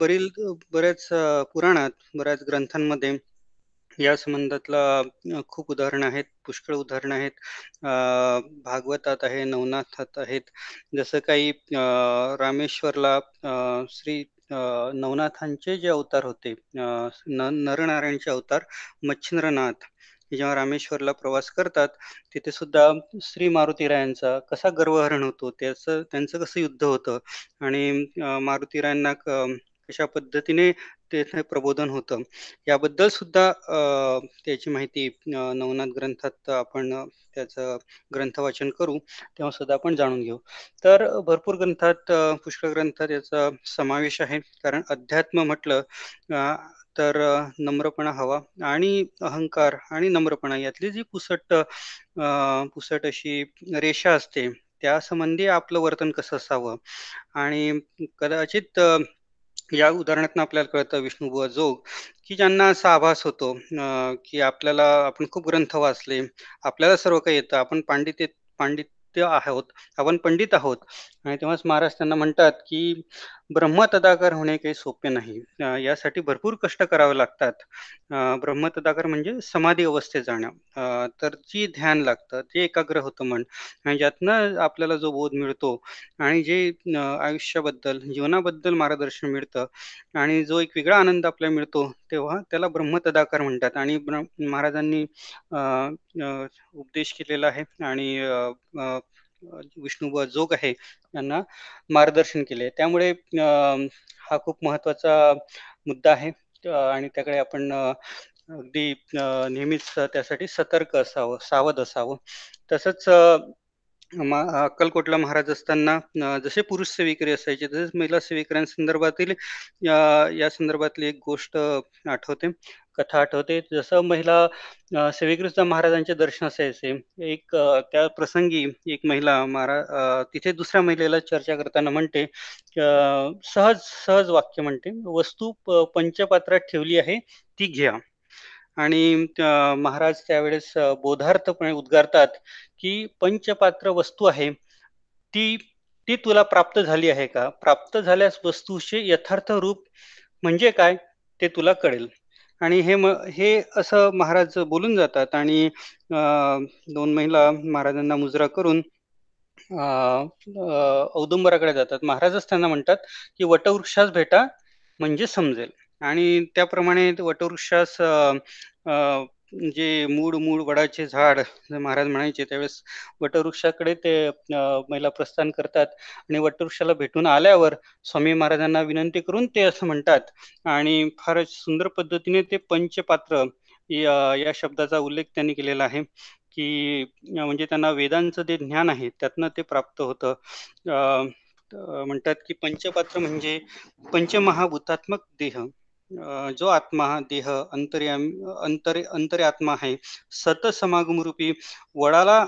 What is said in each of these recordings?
बरील बऱ्याच पुराणात, बऱ्याच ग्रंथांमध्ये या संबंधातला खूप उदाहरणं आहेत, पुष्कळ उदाहरणं आहेत. भागवतात आहे, नवनाथात आहेत. जसं काही रामेश्वरला श्री नवनाथांचे जे अवतार होते, न नरनारायणचे अवतार, मच्छिंद्रनाथ जेव्हा रामेश्वरला प्रवास करतात, तिथे सुद्धा श्री मारुतीरायांचा कसा गर्वहरण होतो, त्याचं त्यांचं कसं युद्ध होतं आणि मारुतीरायांना कशा पद्धतीने तेथे प्रबोधन होतं याबद्दल सुद्धा त्याची माहिती नवनाथ ग्रंथात आपण त्याचं ग्रंथ वाचन करू तेव्हा सुद्धा आपण जाणून घेऊ. तर भरपूर ग्रंथात पुष्कळ ग्रंथात याचा समावेश आहे कारण अध्यात्म म्हटलं तर नम्रपणा हवा आणि अहंकार आणि नम्रपणा यातली जी पुसट पुसट अशी रेषा असते त्या संबंधी आपलं वर्तन कसं असावं? आणि कदाचित या उदाहरणात आपल्याला कळतं विष्णुबुवा जोग की ज्यांना असा आभास होतो की आपल्याला आपण खूप ग्रंथ वाचले आपल्याला सर्व काही येतं आपण पांडित पांडित आहोत आपण पंडित आहोत आणि तेव्हाच महाराज त्यांना म्हणतात की ब्रह्मतदाकर होणे काही सोपे नाही. यासाठी भरपूर कष्ट करावे लागतात. ब्रह्मतदाकर म्हणजे समाधी अवस्थेत जाणं. तर जी ध्यान लागतं ते एकाग्र होतं मन. आणि ज्यातनं आपल्याला जो बोध मिळतो आणि जे आयुष्याबद्दल जीवनाबद्दल मार्गदर्शन मिळतं आणि जो एक वेगळा आनंद आपल्याला मिळतो तेव्हा त्याला ब्रह्मतदाकर म्हणतात. आणि महाराजांनी उपदेश केलेला आहे. आणि विष्णुबुवा जोग आहे यांना मार्गदर्शन केले त्यामुळे हा खूप महत्त्वाचा मुद्दा आहे. आणि त्याकडे आपण अगदी नेहमीच त्यासाठी सतर्क असावं सावध असावं. तसंच अक्कलकोटला महाराज असताना जसे पुरुष सेविकरी असायचे तसेच महिला सेविकऱ्यांसंदर्भातील या संदर्भातली एक गोष्ट आठवते कथा आठवते. जसं महिला सेविकृष्ण महाराजांचे दर्शन असायचे. एक त्या प्रसंगी एक महिला महाराज तिथे दुसऱ्या महिलेला चर्चा करताना म्हणते सहज सहज वाक्य म्हणते वस्तू पंचपात्रात ठेवली आहे ती घ्या. आणि महाराज त्यावेळेस बोधार्थपणे उद्गारतात की पंचपात्र वस्तू आहे ती ती तुला प्राप्त झाली आहे का? प्राप्त झाल्यास वस्तूचे यथार्थ रूप म्हणजे काय? ते तुला कळेल. आणि हे म हे असं महाराज बोलून जातात आणि दोन महिला महाराजांना मुजरा करून औदुंबराकडे जातात. महाराजच त्यांना म्हणतात की वटवृक्षास भेटा म्हणजे समजेल. आणि त्याप्रमाणे वटवृक्षास जे मूळ मूळ वडाचे झाड महाराज म्हणायचे त्यावेळेस वटवृक्षाकडे ते महिला प्रस्थान करतात आणि वटवृक्षाला भेटून आल्यावर स्वामी महाराजांना विनंती करून ते असं म्हणतात. आणि फार सुंदर पद्धतीने ते पंचपात्र या शब्दाचा उल्लेख त्यांनी केलेला आहे की म्हणजे त्यांना वेदांचं जे ज्ञान आहे त्यातनं ते प्राप्त होतं. म्हणतात की पंचपात्र म्हणजे पंचमहाभूतात्मक देह. जो आत्मा देह अंतर्याम अंतर अंतरे आत्मा आहे सत समागम रूपी वडाला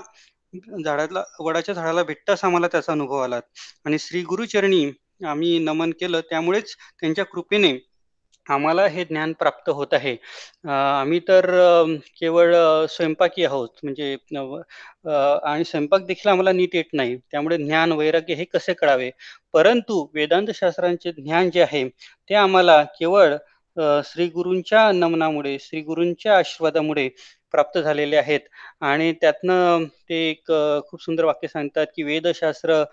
झाडाला वडाच्या झाडाला भेटताच आम्हाला त्याचा अनुभव आला. आणि श्री गुरुचरणी आम्ही नमन केलं त्यामुळेच त्यांच्या कृपेने आम्हाला हे ज्ञान प्राप्त होत आहे. आम्ही तर केवळ स्वयंपाकी आहोत. म्हणजे आणि स्वयंपाक देखील आम्हाला नीट येत नाही. त्यामुळे ज्ञान वैराग्य हे कसे कळावे? परंतु वेदांत शास्त्रांचे ज्ञान जे आहे ते आम्हाला केवळ श्री गुरूंच्या नमनामुळे श्री गुरूंच्या आशीर्वादामुळे प्राप्त झालेले आहेत. आणि त्यातनं ते एक खूप सुंदर वाक्य सांगतात की वेदशास्त्र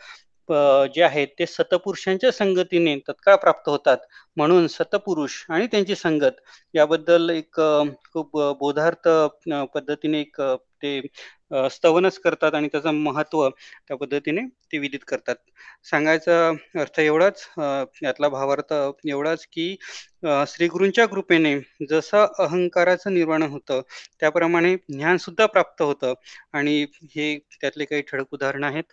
जे आहेत ते सतपुरुषांच्या संगतीने तत्काळ प्राप्त होतात. म्हणून सतपुरुष आणि त्यांची संगत याबद्दल एक खूप बोधार्थ पद्धतीने एक ते स्तवनच करतात आणि त्याचं महत्त्व त्या पद्धतीने ते विदित करतात. सांगायचा अर्थ एवढाच यातला भावार्थ एवढाच की श्रीगुरूंच्या कृपेने जसं अहंकाराचं निर्माण होतं त्याप्रमाणे ज्ञान सुद्धा प्राप्त होतं. आणि हे त्यातले काही ठळक उदाहरणं आहेत.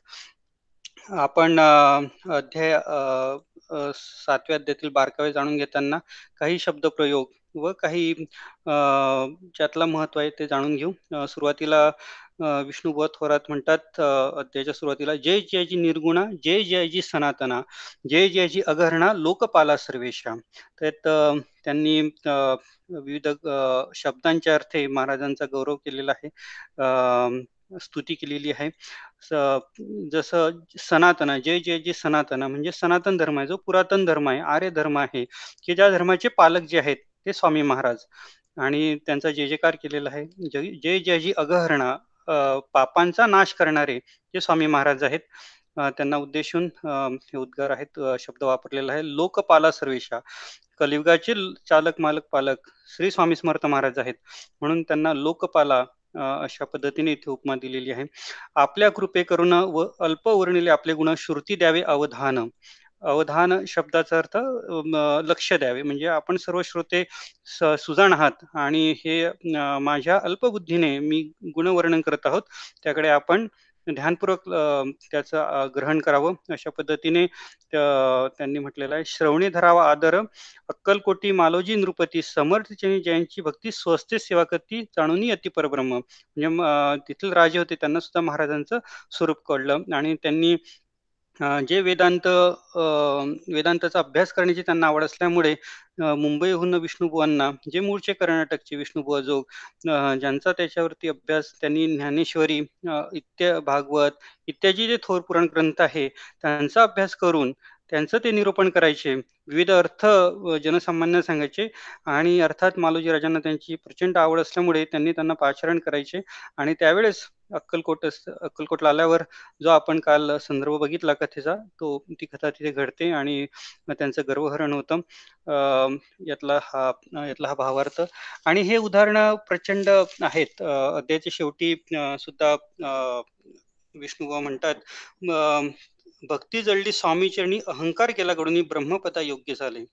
आपण अध्याय सातव्या अध्यायातील बारकावे जाणून घेताना काही शब्द प्रयोग व काही ज्यातला महत्त्व आहे ते जाणून घेऊ. सुरुवातीला विष्णुबुवा थोरात म्हणतात अध्यायाच्या सुरुवातीला जय जयजी निर्गुणा जय जयजी सनातना जय जयजी अघर्णा लोकपाला सर्वेशा तर त्यांनी विविध शब्दांच्या अर्थे महाराजांचा गौरव केलेला आहे. स्तुती केलेली आहे. जसं सनातन जय जय जे सनातन म्हणजे सनातन धर्म आहे जो पुरातन धर्म आहे आर्य धर्म आहे की ज्या धर्माचे पालक जे आहेत ते स्वामी महाराज. आणि त्यांचा जय जयकार केलेला आहे. जय जय जय जी अगहरणा पापांचा नाश करणारे जे स्वामी महाराज आहेत त्यांना उद्देशून हे उद्गार आहेत शब्द वापरलेला आहे लोकपाला सर्वेशा कलियुगाचे चालक मालक पालक श्री स्वामी समर्थ महाराज आहेत. म्हणून त्यांना लोकपाला अशा पद्धतीने इथे उपमा दिलेली आहे. आपल्या कृपे करून व अल्प वर्णिले आपले गुण श्रुती द्यावे अवधान. अवधान शब्दाचा अर्थ लक्ष द्यावे. म्हणजे आपण सर्व श्रोते सुजाण आहात आणि हे माझ्या अल्पबुद्धीने मी गुणवर्णन करत आहोत. त्याकडे आपण ध्यानपूर्वक त्याचं ग्रहण करावं. अशा पद्धतीने त्यांनी म्हटलेलं आहे श्रवणी धरावा आदर अक्कलकोटी मालोजी नृपती समर्थ ज्यांची भक्ती स्वस्ते सेवा करती जाणून अति परब्रह्म. म्हणजे तिथले राजे होते त्यांना सुद्धा महाराजांचं स्वरूप कळलं. आणि त्यांनी जे वेदांत वेदांताचा अभ्यास करण्याची त्यांना आवड असल्यामुळे मुंबईहून विष्णुबुवांना जे मूळचे कर्नाटकचे विष्णुबुवा जोग ज्यांचा त्याच्यावरती अभ्यास त्यांनी ज्ञानेश्वरी इत्य भागवत इत्यादी जे थोर पुराण ग्रंथ आहे त्यांचा अभ्यास करून त्यांचं ते निरूपण करायचे. विविध अर्थ जनसामान्य सांगायचे आणि अर्थात मालोजी राजांना त्यांची प्रचंड आवड असल्यामुळे त्यांनी त्यांना पाचारण करायचे. आणि त्यावेळेस अक्कलकोट अक्कलकोटला आल्यावर जो आपण काल संदर्भ बघितला कथेचा तो ती कथा तिथे घडते आणि त्यांचं गर्वहरण होतं. यातला हा यातला हा भावार्थ. आणि हे उदाहरणं प्रचंड आहेत. अध्यायाच्या शेवटी सुद्धा विष्णुबा म्हणतात भक्ती जळली स्वामीचरणी अहंकार केला घडून ब्रह्मपदा योग्य झाले.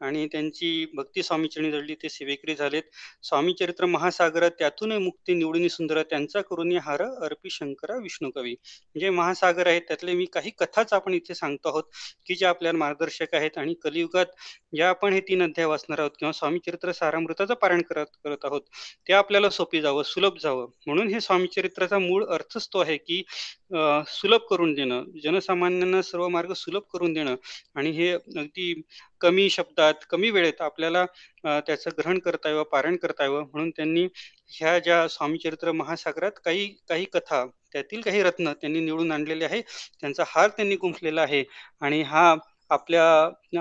आणि त्यांची भक्ती स्वामीचरणी जडली ते सेवेकरी झालेत. स्वामी चरित्र महासागर त्यातून मुक्ती निवडून सुंदर त्यांचा करून हार अर्पी शंकरा विष्णू कवी. म्हणजे महासागर आहेत त्यातले मी काही कथाच आपण इथे सांगतो आहोत की जे आपल्याला मार्गदर्शक आहेत. आणि कलियुगात ज्या आपण हे तीन अध्याय वाचणार आहोत किंवा स्वामी चरित्र सारामृताचं पारायण करत करत आहोत ते आपल्याला सोपी जावं सुलभ जावं. म्हणून हे स्वामी चरित्राचा मूळ अर्थच तो आहे की सुलभ करून देणं. जनसामान्यांना सर्व मार्ग सुलभ करून देणं. आणि हे अगदी कमी शब्दात कमी वेळेत आपल्याला त्याचं ग्रहण करता यावं पारायण करता यावं म्हणून त्यांनी ह्या ज्या स्वामीचरित्र महासागरात काही काही कथा त्यातील काही रत्न त्यांनी निवडून आणलेले आहे. त्यांचा हार त्यांनी गुंफलेला आहे आणि हा आपल्या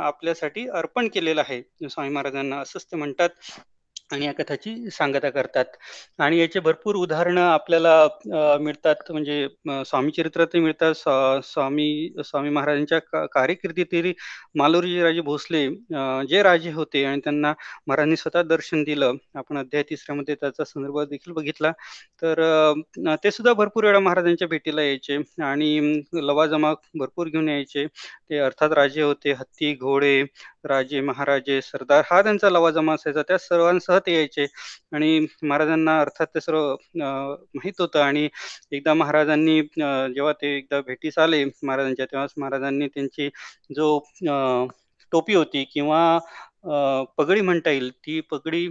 आपल्यासाठी अर्पण केलेला आहे. स्वामी महाराजांना असंच ते म्हणतात. आणि या कथाची सांगता करतात. आणि याचे भरपूर उदाहरणं आपल्याला मिळतात. म्हणजे स्वामी चरित्रातही मिळतात. स्वामी स्वामी महाराजांच्या कार्यकिर्दीतील मालोरी राजे भोसले जे राजे होते आणि त्यांना महाराजांनी स्वतः दर्शन दिलं. आपण अध्याय तिसऱ्यामध्ये त्याचा संदर्भ देखील बघितला. तर ते सुद्धा भरपूर वेळा महाराजांच्या भेटीला यायचे आणि लवाजमा भरपूर घेऊन यायचे. ते अर्थात राजे होते. हत्ती घोडे राजे महाराजे सरदार हा त्यांचा लवाजमा असायचा. त्या सर्वांसह ते यायचे. आणि महाराजांना अर्थात ते सर्व माहीत होतं. आणि एकदा महाराजांनी जेव्हा ते एकदा भेटीस आले महाराजांच्या तेव्हाच महाराजांनी त्यांची जो टोपी होती किंवा पगडी म्हणता येईल ती पगडी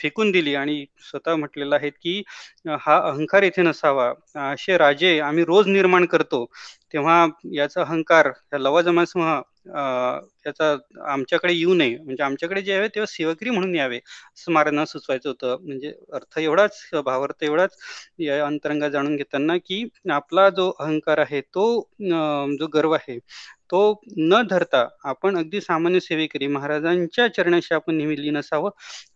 फेकून दिली. आणि स्वतः म्हटलेलं आहे की हा अहंकार येथे नसावा. असे राजे आम्ही रोज निर्माण करतो. तेव्हा याचा अहंकार या लवाजमासमहा त्याचा आमच्याकडे येऊ नये. म्हणजे आमच्याकडे जे आहे तेव्हा सेवकरी म्हणून यावे. असं महाराजांना सुचवायचं होतं. म्हणजे अर्थ एवढाच भावार्थ एवढाच या अंतरंगा जाणून घेताना की आपला जो अहंकार आहे तो जो गर्व आहे तो न धरता आपण अगदी सामान्य सेवेकरी महाराजांच्या चरणाशी आपण नेहमी लीन असावं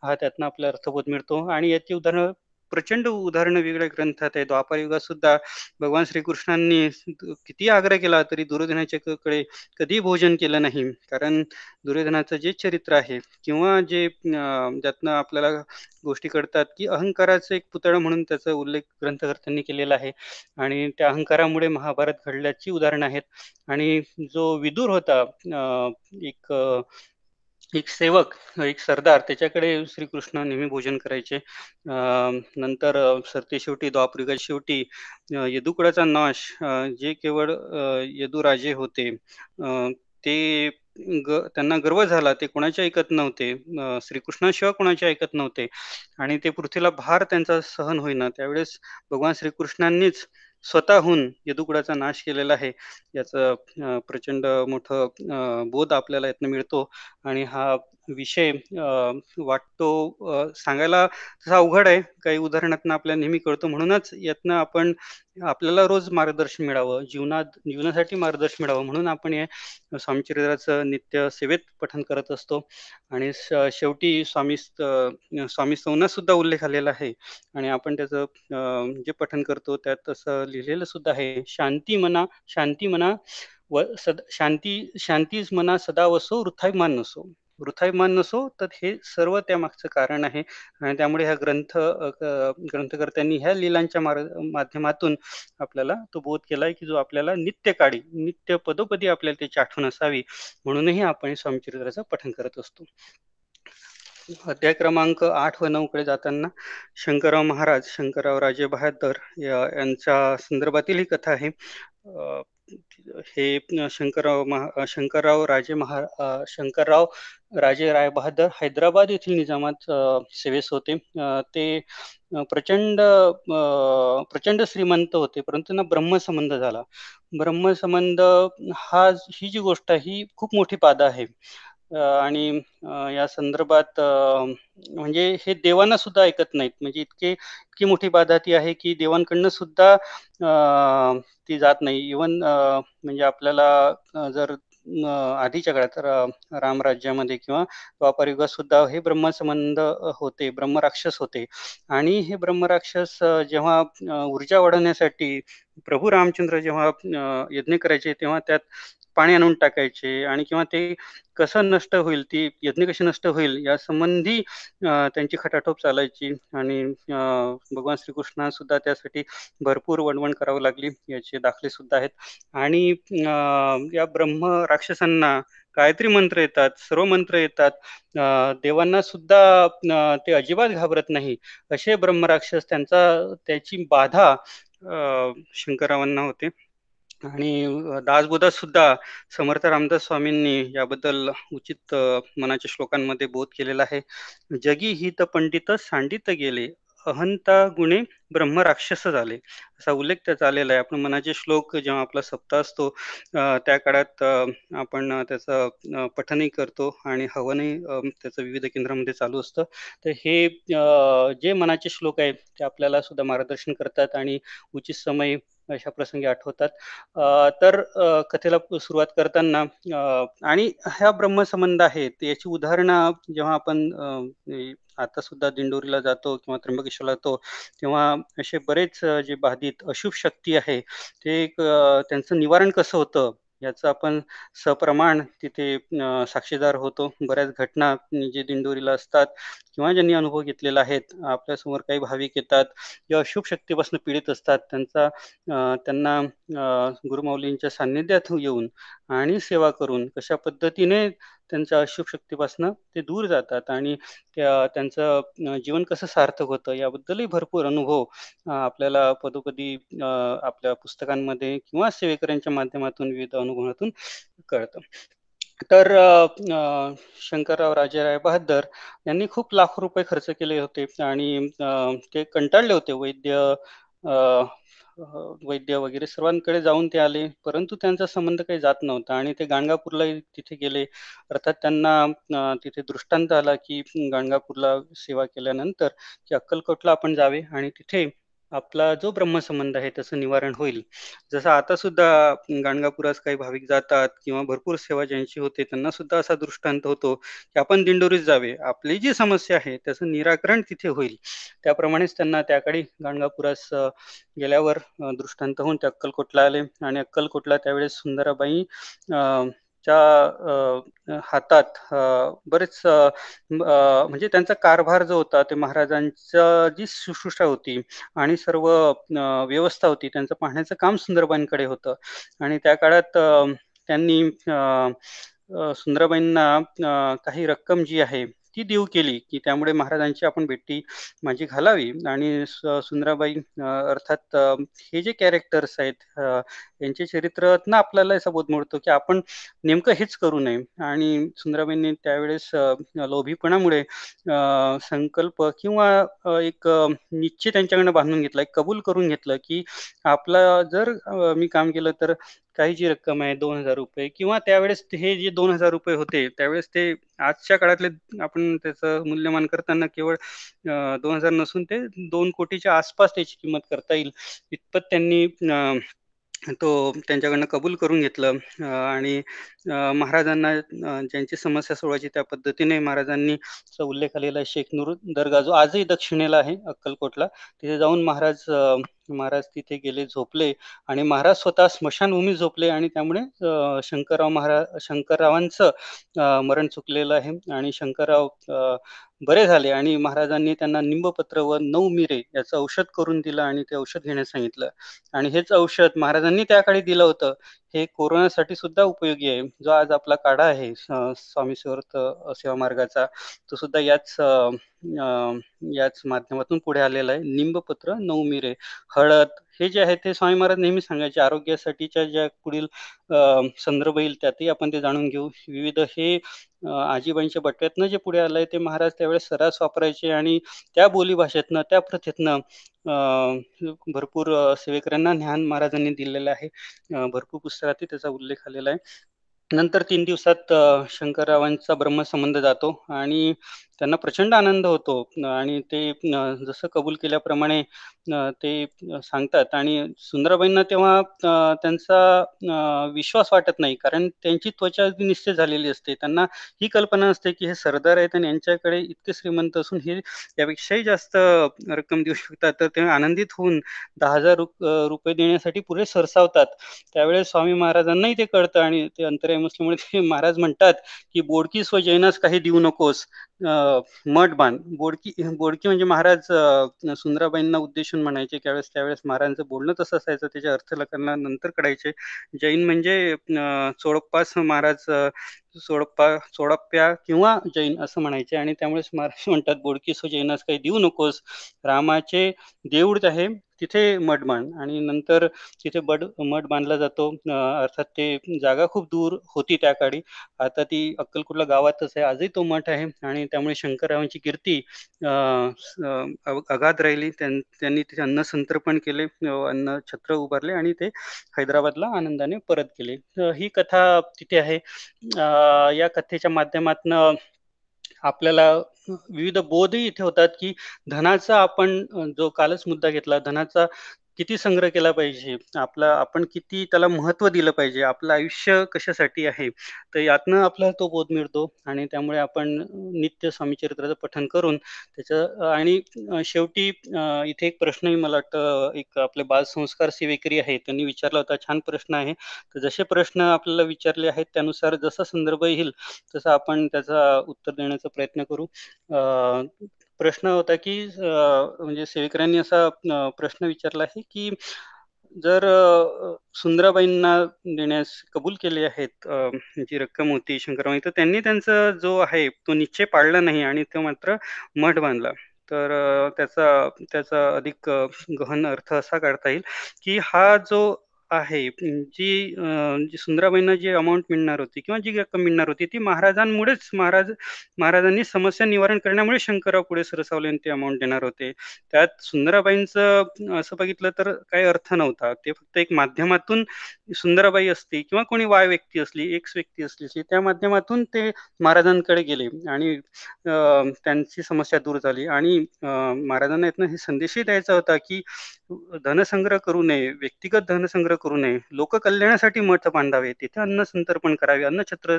हा त्यातनं आपला अर्थबोध मिळतो. आणि याची उदाहरणं प्रचंड उदाहरण वेगळ्या ग्रंथात आहे द्वापार युगात सुद्धा भगवान श्रीकृष्णांनी किती आग्रह केला तरी दुर्योधनाच्या कडे कधी भोजन केलं नाही. कारण दुर्योधनाचं जे चरित्र आहे किंवा जे ज्यातनं आपल्याला गोष्टी कळतात की अहंकाराचं एक पुतळा म्हणून त्याचा उल्लेख ग्रंथकर्त्यांनी केलेला आहे. आणि त्या अहंकारामुळे महाभारत घडल्याची उदाहरणं आहेत. आणि जो विदूर होता एक एक सेवक एक सरदार त्याच्याकडे श्रीकृष्ण नेहमी भोजन करायचे. नंतर सरते शेवटी द्वापरिगा शेवटी यदुकुळाचा नाश जे केवळ यदुराजे होते. ते ग त्यांना गर्व झाला ते कोणाचे ऐकत नव्हते. श्रीकृष्णाशिवाय कोणाचे ऐकत नव्हते. आणि ते पृथ्वीला भार त्यांचा सहन होईना. त्यावेळेस भगवान श्रीकृष्णांनीच स्वतःहून यदुकुळाचा नाश केलेला आहे. याचं प्रचंड मोठं बोध आपल्याला यातनं मिळतो. आणि हा विषय वाटतो सांगायला तसा अवघड आहे. काही उदाहरणातनं आपल्याला नेहमी कळतो म्हणूनच यातनं आपण आपल्याला रोज मार्गदर्शन मिळावं, जीवनात जीवनासाठी मार्गदर्शन मिळावं म्हणून आपण हे स्वामीचरित्राचं नित्य सेवेत पठन करत असतो आणि श शेवटी स्वामीस्त स्वामी सौना सुद्धा उल्लेख आलेला आहे आणि आपण त्याचं जे पठन करतो त्यात तसं लिहिलेलं सुद्धा आहे. शांती मना शांती मना व सद शांती शांतीच मना सदा वसो, मान नसो. वृथाभिमान नसो, तर हे सर्व त्यामागचं कारण आहे आणि त्यामुळे हा ग्रंथ ग्रंथकर्त्यांनी ह्या लीलांच्या माध्यमातून आपल्याला तो बोध केलाय, की जो आपल्याला नित्यकाळी, नित्य पदोपदी आपल्याला त्याची आठवण असावी, म्हणूनही आपण स्वामीचरित्राचं पठण करत असतो. अध्याय क्रमांक आठ व नऊ कडे जाताना शंकरराव महाराज, शंकरराव राजे बहादर या यांच्या संदर्भातील ही कथा आहे. हे शंकरराव महा शंकरराव राजे महा शंकरराव राजे राय बहादर हैदराबाद येथील निजामात सेवेस होते. ते प्रचंड प्रचंड श्रीमंत होते, परंतु त्यांना ब्रह्मसंबंध झाला. ब्रह्मसंबंध हा ही जी गोष्ट आहे, ही खूप मोठी पादा आहे. आणि या संदर्भात म्हणजे हे देवांना सुद्धा ऐकत नाहीत. म्हणजे इतके इतकी मोठी बाधा ती आहे, की देवांकडनं सुद्धा ती जात नाही. इव्हन म्हणजे आपल्याला जर आधीच्या काळात रामराज्यामध्ये किंवा द्वापारयुगात सुद्धा हे ब्रह्मसंबंध होते, ब्रह्मराक्षस होते आणि हे ब्रह्मराक्षस जेव्हा ऊर्जा वाढवण्यासाठी प्रभू रामचंद्र जेव्हा यज्ञ करायचे, तेव्हा त्यात पाणी आणून टाकायचे आणि किंवा ते कसं नष्ट होईल, ती यज्ञ कशी नष्ट होईल या संबंधी त्यांची खटाटोप चालायची आणि भगवान श्रीकृष्णांना सुद्धा त्यासाठी भरपूर वणवण करावं लागली. याचे दाखले सुद्धा आहेत आणि या ब्रह्म राक्षसांना गायत्री मंत्र येतात, सर्व मंत्र येतात. देवांना सुद्धा ते अजिबात घाबरत नाही. असे ब्रह्मराक्षस त्यांचा त्याची बाधा अ, शंकररावांना होते आणि दासबोधात सुद्धा समर्थ रामदास स्वामींनी याबद्दल उचित मनाच्या श्लोकांमध्ये बोध केलेला आहे. जगी हित पंडित सांडित गेले, अहंता गुणे ब्रह्म राक्षस झाले. असा उल्लेख त्याचा आलेला आहे. आपण मनाचे श्लोक जेव्हा आपला सप्ताह असतो त्या काळात आपण त्याचं पठनही करतो आणि हवनही त्याचं विविध केंद्रामध्ये चालू असतं. तर हे जे मनाचे श्लोक आहेत, ते आपल्याला सुद्धा मार्गदर्शन करतात आणि उचित समय अशा प्रसंगी आठवतात. तर कथेला सुरुवात करताना आणि ह्या ब्रह्मसंबंध आहेत याची उदाहरणं जेव्हा आपण म्हणजे आता सुद्धा दिंडोरीला जातो किंवा त्र्यंबकेश्वरला जातो, तेव्हा असे बरेच जे बाधित अशुभ शक्ती आहे, ते एक त्यांचं निवारण कसं होतं, याचं आपण सप्रमाण तिथे साक्षीदार होतो. बऱ्याच घटना जे दिंडोरीला असतात किंवा ज्यांनी अनुभव घेतलेला आहेत. आपल्यासमोर काही भाविक येतात, किंवा अशुभ शक्तीपासून पीडित असतात. त्यांचा त्यांना गुरुमाऊलींच्या सान्निध्यात येऊन आणि सेवा करून कशा पद्धतीने त्यांच्या अशुभ शक्तीपासून ते दूर जातात आणि त्या त्यांचं जीवन कसं सार्थक होतं याबद्दलही भरपूर अनुभव आपल्याला पदोपदी आपल्या पुस्तकांमध्ये किंवा सेवेकऱ्यांच्या माध्यमातून विविध अनुभवातून कळतं. तर शंकरराव राजेराय बहादर यांनी खूप लाखो रुपये खर्च केले होते आणि ते कंटाळले होते. वैद्य वैद्य वगैरे सर्वांकडे जाऊन ते आले, परंतु त्यांचा संबंध काही जात नव्हता आणि ते गाणगापूरलाही तिथे गेले. अर्थात त्यांना तिथे दृष्टांत आला, की गाणगापूरला सेवा केल्यानंतर, की अक्कलकोटला आपण जावे आणि तिथे आपला जो ब्रह्मसंबंध आहे त्याचं निवारण होईल. जसं आता सुद्धा गाणगापुरास काही भाविक जातात किंवा भरपूर सेवा ज्यांची होते, त्यांना सुद्धा असा दृष्टांत होतो, की आपण दिंडोरीत जावे. आपली जी समस्या आहे त्याचं निराकरण तिथे होईल. त्याप्रमाणेच त्यांना त्याकाळी गाणगापुरास गेल्यावर दृष्टांत होऊन ते अक्कलकोटला आले आणि अक्कलकोटला त्यावेळेस सुंदराबाई च्या हातात बरेच म्हणजे त्यांचा कारभार जो होता, ते महाराजांचा जी शुश्रूषा होती आणि सर्व व्यवस्था होती, त्यांचं पाहण्याचं काम सुंदरबाईंकडे होतं. आणि त्या काळात त्यांनी अ, सुंदराबाईंना काही रक्कम जी आहे, ती देऊ केली, की त्यामुळे महाराजांची आपण भेटी माझी घालावी. आणि सुंदराबाई अर्थात हे जे कॅरेक्टर्स आहेत अ, यांचे चरित्रातनं आपल्याला असा बोध मिळतो, की आपण नेमकं हेच करू नये. आणि सुंदराबाईंनी त्यावेळेस लोभीपणामुळे संकल्प किंवा एक निश्चित निश्चय त्यांच्याकडनं बांधून घेतला, एक कबूल करून घेतलं, की आपला जर मी काम केलं तर काही जी रक्कम आहे ₹2,000 किंवा त्यावेळेस हे जे ₹2,000 होते, त्यावेळेस ते आजच्या काळातले आपण त्याचं मूल्यमान करताना केवळ दोन हजार नसून ते दोन कोटीच्या आसपास त्याची किंमत करता येईल, इतपत त्यांनी तो त्यांच्याकडनं कबूल करून घेतलं आणि महाराजांना ज्यांची समस्या सोडवायची त्या पद्धतीने महाराजांनी उल्लेख आलेला शेख शेखनूर दर्गा जो आजही दक्षिणेला आहे अक्कलकोटला. तिथे जाऊन महाराज की महाराज तिथे गेले, झोपले आणि महाराज स्वतः स्मशानभूमी झोपले आणि त्यामुळे शंकरराव महाराज शंकररावांचं मरण चुकलेलं आहे आणि शंकरराव बरे झाले आणि महाराजांनी त्यांना निंबपत्र व नऊ मिरे याचं औषध करून दिलं आणि ते औषध घेण्यास सांगितलं आणि हेच औषध महाराजांनी त्या काळी दिलं होतं. हे कोरोनासाठी सुद्धा उपयोगी आहे. जो आज आपला काढा आहे स्वामी समर्थ सेवा मार्गाचा, तो सुद्धा याच याच माध्यमातून पुढे आलेला आहे. निंबपत्र, नऊ मिरे, हळद हे जे आहे ते स्वामी महाराज नेहमी सांगायचे. आरोग्यासाठीच्या ज्या पुढील संदर्भ येईल त्यातही आपण ते जाणून घेऊ. विविध हे आजीबाईंच्या बटव्यातनं जे पुढे आलंय ते महाराज त्यावेळेस सर्रास वापरायचे आणि त्या बोलीभाषेतनं, त्या प्रथेतनं भरपूर सेवेकऱ्यांना ज्ञान महाराजांनी दिलेलं आहे. भरपूर पुस्तकातही त्याचा उल्लेख आलेला आहे. नंतर तीन दिवसात शंकररावांचा ब्रह्मसंबंध जातो आणि त्यांना प्रचंड आनंद होतो आणि ते जसं कबूल केल्याप्रमाणे ते सांगतात आणि सुंदराबाईंना तेव्हा त्यांचा विश्वास वाटत नाही. कारण त्यांची त्वचा निश्चित झालेली असते. त्यांना ही कल्पना असते, की हे सरदार आहेत आणि यांच्याकडे इतके श्रीमंत असून हे यापेक्षाही जास्त रक्कम देऊ शकतात. तर ते आनंदित होऊन दहा हजार रुपये देण्यासाठी पुरे सरसावतात. त्यावेळेस स्वामी महाराजांनाही ते कळतं आणि ते अंतर्यामी असल्यामुळे ते महाराज म्हणतात, की बोडकी स्वजैनास काही देऊ नकोस, मठ बांध." बोडकी बोडकी म्हणजे महाराज सुंदराबाईंना उद्देशून म्हणायचे त्यावेळेस. त्यावेळेस महाराजांचं बोलणं तसं असायचं. त्याच्या अर्थ नंतर कळायचे. जैन म्हणजे अ, चोडप्पास महाराज सोडप्पा सोडप्प्या किंवा जैन असं म्हणायचे आणि त्यामुळेच महाराज म्हणतात, "बोडकीस जैनास काही देऊ नकोस. रामाचे देऊळ आहे तिथे मठ बांध." आणि नंतर तिथे बड मठ बांधला जातो. अर्थात ते जागा खूप दूर होती त्या काळी. आता ती अक्कलकोटला गावातच आहे. आजही तो मठ आहे आणि त्यामुळे शंकररावांची कीर्ती अगाध राहिली. त्यांनी तिथे अन्न संतर्पण केले, अन्न छत्र उभारले आणि ते हैदराबादला आनंदाने परत गेले. ही कथा तिथे आहे. या कथेच्या माध्यमातून आपल्याला विविध बोधही इथे होतात, की धनाचा आपण जो कालच मुद्दा घेतला, धनाचा किती संग्रह केला पाहिजे, आपला आपण किती त्याला महत्त्व दिलं पाहिजे, आपलं आयुष्य कशासाठी आहे. तर यातनं आपल्याला तो बोध मिळतो आणि त्यामुळे आपण नित्य स्वामीचरित्राचं पठन करून त्याचं आणि शेवटी इथे एक प्रश्नही मला वाटतं एक आपले बालसंस्कार सेवेकरी आहे त्यांनी विचारला होता. छान प्रश्न आहे. तर जसे प्रश्न आपल्याला विचारले आहेत, त्यानुसार जसा संदर्भ येईल, तसं आपण त्याचा उत्तर देण्याचा प्रयत्न करू. प्रश्न होता, की म्हणजे सेवेकरांनी असा प्रश्न विचारला आहे, की जर सुंदराबाईंना देण्यास कबूल केले आहेत जी रक्कम होती शंकरबाई तर त्यांनी त्यांचा जो आहे तो निश्चय पाळला नाही आणि तो मात्र मठ बांधला. तर त्याचा त्याचा अधिक गहन अर्थ असा काढता येईल, की हा जो आहे अं, जी अ, जी सुंदराबाईंना जी अमाउंट मिळणार होती किंवा जी रक्कम मिळणार होती, ती महाराजांमुळेच महाराज महाराजांनी समस्या निवारण करण्यामुळे शंकरराव पुढे सरसावले आणि ते अमाउंट देणार होते. त्यात सुंदराबाईंचं असं बघितलं तर काही अर्थ नव्हता. ते फक्त एक माध्यमातून सुंदराबाई असती किंवा कोणी वाय व्यक्ती असली, एक्स व्यक्ती असली, असती, त्या माध्यमातून ते महाराजांकडे गेले आणि अ, त्यांची समस्या दूर झाली आणि अ, महाराजांना यातनं हे संदेशही द्यायचा होता, की धनसंग्रह करू नये, व्यक्तिगत धनसंग्रह करू नये, लोककल्याणासाठी मठ बांधावे, तिथे अन्न संतर्पण करावे, अन्नछत्र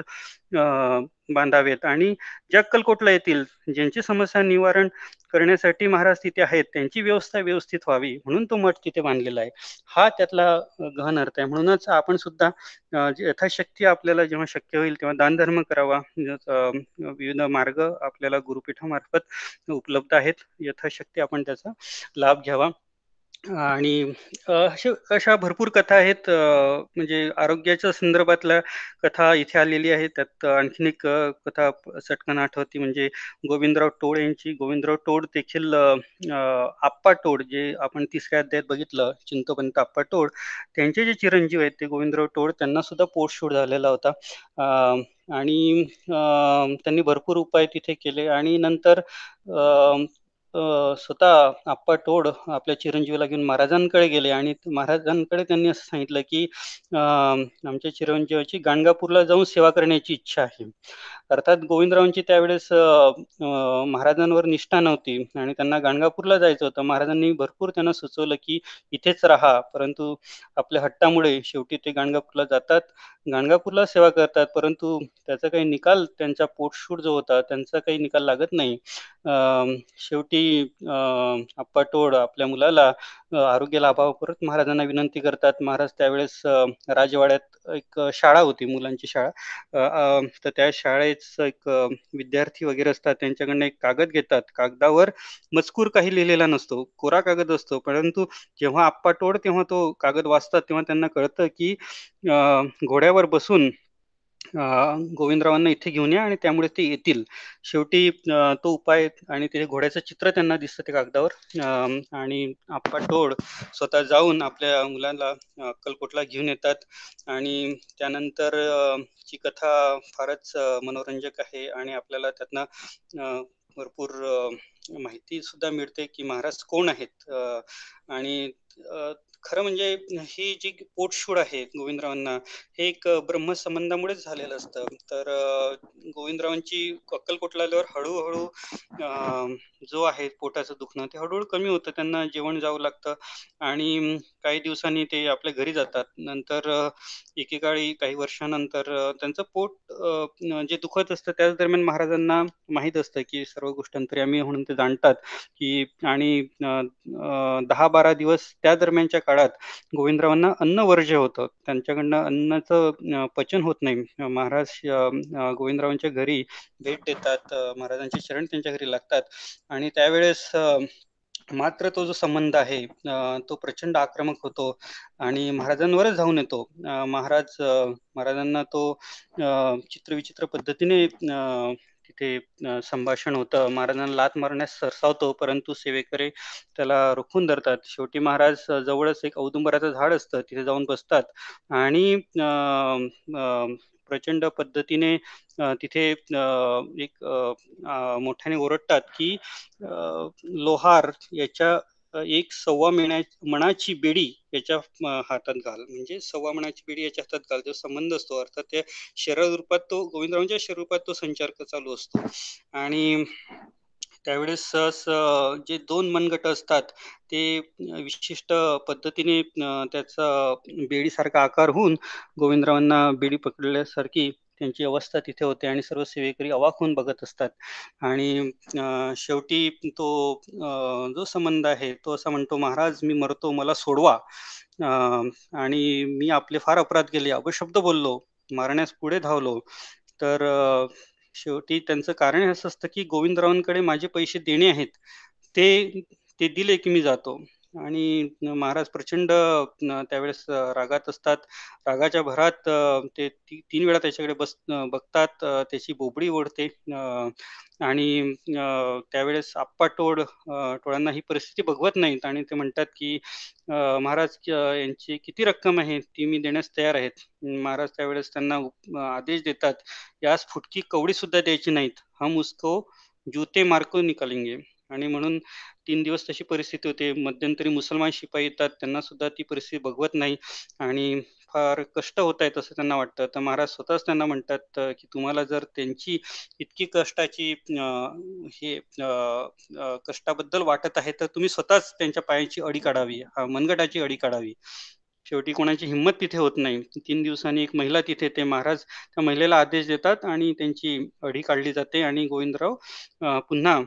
बांधावेत आणि ज्या अक्कलकोटला येतील, ज्यांची समस्या निवारण करण्यासाठी महाराज तिथे आहेत, त्यांची व्यवस्था व्यवस्थित व्हावी म्हणून तो मठ तिथे बांधलेला आहे. हा त्यातला गहन अर्थ आहे. म्हणूनच आपण सुद्धा यथाशक्ती आपल्याला जेव्हा शक्य होईल तेव्हा दानधर्म करावा. विविध मार्ग आपल्याला गुरुपीठामार्फत उपलब्ध आहेत. यथाशक्ती आपण त्याचा लाभ घ्यावा. आणि अशा अशा भरपूर कथा आहेत म्हणजे आरोग्याच्या संदर्भातल्या कथा इथे आलेली आहे. त्यात आणखीन एक कथा चटकन आठवती म्हणजे गोविंदराव टोळ यांची. गोविंदराव टोळ देखील आप्पा टोळ जे आपण तिसऱ्या अध्यायात बघितलं, चिंतोपंत आप्पा टोळ, त्यांचे जे चिरंजीव आहेत ते गोविंदराव टोळ त्यांना सुद्धा पोटशूट झालेला होता. आणि त्यांनी भरपूर उपाय तिथे केले आणि नंतर स्वतः आप्पा टोड आपल्या चिरंजीवीला घेऊन महाराजांकडे गेले आणि महाराजांकडे त्यांनी असं सांगितलं, की आमच्या चिरंजीवाची गाणगापूरला जाऊन सेवा करण्याची इच्छा आहे. अर्थात गोविंदरावांची त्यावेळेस महाराजांवर निष्ठा नव्हती आणि त्यांना गाणगापूरला जायचं होतं. महाराजांनी भरपूर त्यांना सुचवलं, की इथेच राहा. परंतु आपल्या हट्टामुळे शेवटी ते गाणगापूरला जातात. गाणगापूरला सेवा करतात, परंतु त्याचा काही निकाल त्यांचा पोटशूट जो होता, त्यांचा काही निकाल लागत नाही. शेवटी ती आप्पा टोळ आपल्या मुलाला आरोग्य लाभावं परत महाराजांना विनंती करतात. महाराज त्यावेळेस राजवाड्यात एक शाळा होती, मुलांची शाळा. तर त्या शाळेच एक विद्यार्थी वगैरे असतात, त्यांच्याकडनं एक कागद घेतात. कागदावर मजकूर काही लिहिलेला नसतो, कोरा कागद असतो. परंतु जेव्हा आप्पा टोळ तेव्हा तो कागद वाचतात, तेव्हा त्यांना कळतं, की घोड्यावर बसून गोविंदरावांना इथे घेऊन या आणि त्यामुळे ते येतील. शेवटी तो उपाय आणि ते घोड्याचं चित्र त्यांना दिसतं त्या कागदावर. आणि आप्पा टोळ स्वतः जाऊन आपल्या मुलांना अक्कलकोटला घेऊन येतात. आणि त्यानंतर ची कथा फारच मनोरंजक आहे आणि आपल्याला त्यातनं भरपूर माहिती सुद्धा मिळते, की महाराज कोण आहेत? आणि खरं म्हणजे ही जी पोटशूळ आहे गोविंदरावांना, हे एक ब्रह्मसंबंधामुळेच झालेलं असतं. तर गोविंदरावांची अक्कलकोटला आल्यावर हळूहळू जो आहे पोटाचं दुखणं ते हळूहळू कमी होतं. त्यांना जेवण जावं लागतं आणि काही दिवसांनी ते आपल्या घरी जातात. नंतर एकेकाळी काही वर्षानंतर त्यांचं पोट जे दुखत असतं त्याच दरम्यान महाराजांना माहीत असतं, की सर्व गोष्टी आम्ही म्हणून ते जाणतात, की आणि दहा बारा दिवस त्या दरम्यानच्या काळात गोविंदरावांना अन्न वर्ज्य होतं. त्यांच्याकडनं अन्नाचं पचन होत नाही. महाराज गोविंदरावांच्या घरी भेट देतात. महाराजांचे शरण त्यांच्या घरी लागतात आणि त्यावेळेस मात्र तो जो संबंध आहे तो प्रचंड आक्रमक होतो आणि महाराजांवरच धावून येतो. महाराज महाराजांना तो चित्रविचित्र पद्धतीने तिथे संभाषण होतं. महाराजांना लाथ मारण्यास सरसावतो, परंतु सेवेकरे त्याला रोखून धरतात. शेवटी महाराज जवळच एक औदुंबराचं झाड असतं, तिथे जाऊन बसतात आणि प्रचंड पद्धतीने तिथे एक मोठ्याने ओरडतात, की "लोहार याच्या एक सव्वा महिन्या मणाची बेडी याच्या हातात घाल." म्हणजे सव्वा मणाची बेडी याच्या हातात घाल. जो संबंध असतो अर्थात त्या शरीर रूपात तो गोविंदरावांच्या शरीर रूपात तो संचार चालू असतो आणि त्यावेळेस सहज जे दोन मनगट असतात, ते विशिष्ट पद्धतीने त्याचा बेडीसारखा आकार होऊन गोविंदरावांना बेडी पकडल्यासारखी त्यांची अवस्था तिथे होते आणि सर्व सेवेकरी अवाक होऊन बघत असतात आणि शेवटी तो जो संबंध आहे, तो असा म्हणतो, "महाराज मी मरतो, मला सोडवा." आणि मी आपले फार अपराध केले, अपशब्द बोललो, मारण्यास पुढे धावलो. तर शेवटी त्यांचं कारण असं असतं, की गोविंदरावांकडे माझे पैसे देणे आहेत. ते ते दिले की मी जातो आणि महाराज प्रचंड त्यावेळेस रागात असतात. रागाच्या भरात ते ती 3 वेळा त्याच्याकडे बस बघतात. त्याची बोबडी ओढते आणि त्यावेळेस आप्पा टोळ टोळांना ही परिस्थिती बघवत नाहीत आणि ते म्हणतात, की "महाराज यांची किती रक्कम आहे? ती मी देण्यास तयार आहेत." महाराज त्यावेळेस त्यांना आदेश देतात, "यास फुटकी कवडी सुद्धा द्यायची नाहीत. हम उसको जूते मार्को निकालेंगे." आणि म्हणून तीन दिवस तशी परिस्थिती होते. मध्यंतरी मुसलमान शिपाई येतात, त्यांना सुद्धा ती परिस्थिती बघवत नाही आणि फार कष्ट होत आहेत असं त्यांना वाटतं. तर महाराज स्वतःच त्यांना म्हणतात, की तुम्हाला जर त्यांची इतकी कष्टाची हे कष्टाबद्दल वाटत आहे, तर तुम्ही स्वतःच त्यांच्या पायाची अडी काढावी, मनगटाची अडी काढावी. शेवटी कोणाची हिंमत तिथे होत नाही. तीन दिवसांनी एक महिला तिथे ते महाराज त्या महिलेला आदेश देतात आणि त्यांची अडी काढली जाते आणि गोविंदराव पुन्हा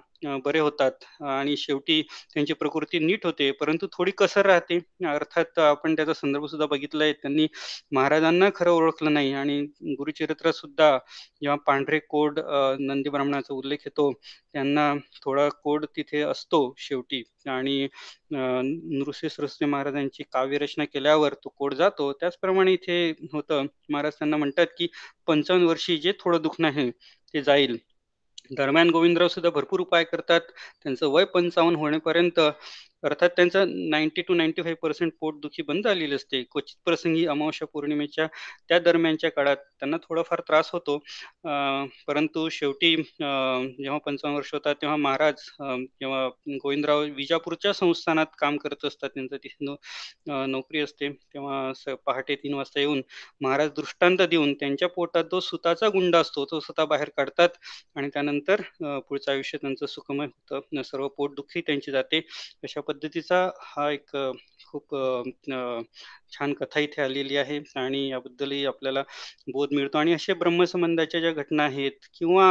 बरे होतात. आणि शेवटी त्यांची प्रकृती नीट होते परंतु थोडी कसर राहते. अर्थात आपण त्याचा संदर्भ सुद्धा बघितलाय त्यांनी महाराजांना खरं ओळखलं नाही. आणि गुरुचरित्रात सुद्धा जेव्हा पांढरे कोड नंदी ब्राह्मणाचा उल्लेख येतो त्यांना थोडा कोड तिथे असतो शेवटी. आणि नृसिंह सृष्टी महाराजांची काव्यरचना केल्यावर तो कोड जातो. त्याचप्रमाणे इथे होतं. महाराज त्यांना म्हणतात की पंचावन्न वर्षी जे थोडं दुखणं आहे ते जाईल. दरम्यान गोविंदराव सुद्धा भरपूर उपाय करतात. त्यांचं वय पंचावन्न होण्यापर्यंत अर्थात त्यांचं ninety two ninety five percent पोटदुखी बंद झालेली असते. क्वचित प्रसंगी अमावस्या पौर्णिमेच्या त्या दरम्यानच्या काळात त्यांना थोडाफार त्रास होतो. परंतु शेवटी जेव्हा पंचावन्न वर्ष होतात तेव्हा महाराज किंवा गोविंदराव विजापूरच्या संस्थानात काम करत असतात त्यांचं तिथे नोकरी असते तेव्हा पहाटे तीन वाजता येऊन महाराज दृष्टांत देऊन त्यांच्या पोटात जो सुताचा गुंड असतो तो सुता बाहेर काढतात आणि त्यानंतर पुढचं आयुष्य त्यांचं सुखमय होतं. सर्व पोटदुखी त्यांची जाते. अशा पद्धतीचा हा एक खूप छान कथा इथे आलेली आहे आणि याबद्दलही आपल्याला बोध मिळतो. आणि असे ब्रह्मसंबंधाच्या ज्या घटना आहेत किंवा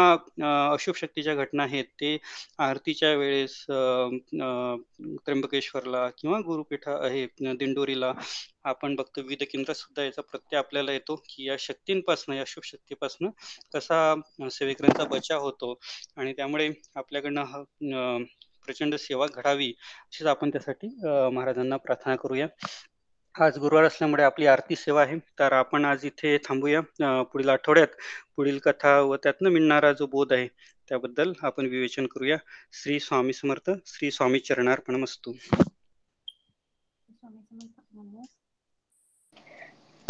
अशुभ शक्तीच्या घटना आहेत ते आरतीच्या वेळेस त्र्यंबकेश्वरला किंवा गुरुपीठा आहे दिंडोरीला आपण बघतो. विविध केंद्रात सुद्धा याचा प्रत्यय आपल्याला येतो की या शक्तींपासून या शुभ शक्तीपासून कसा सेवेकऱ्यांचा बचाव होतो. आणि त्यामुळे आपल्याकडनं प्रचंड सेवा घडावी अशीच आपण त्यासाठी महाराजांना प्रार्थना करूया. आज गुरुवार असल्यामुळे आपली आरती सेवा आहे तर आपण आज इथे थांबूया. पुढील आठवड्यात पुढील कथा व त्यातनं मिळणारा जो बोध आहे त्याबद्दल आपण विवेचन करूया. श्री स्वामी समर्थ श्री स्वामी चरणार्पणमस्तू.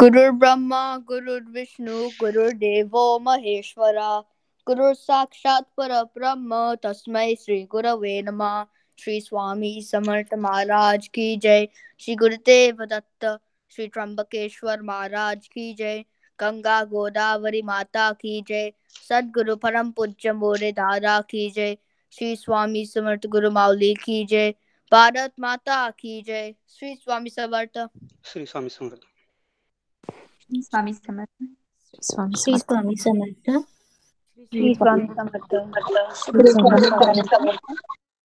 गुरुर् ब्रह्मा गुरुर्विष्णू गुरुर्देव महेश्वरा गुरु साक्षात परब्रह्म तस्मै श्री गुरवे नमः। श्री स्वामी समर्थ महाराज की जय। श्री गुरुदेव दत्त श्री त्र्यंबकेश्वर महाराज की जय। गंगा गोदावरी माता की जय। सदगुरु परम पूज्य मोरे दादा की जय। श्री स्वामी समर्थ गुरु माउली की जय। भारत माता की जय। श्री स्वामी समर्थ। श्री स्वामी समर्थ। स्वामी समर्थ। स्वामी स्वामी समर्थ। श्री स्वामी समर्थ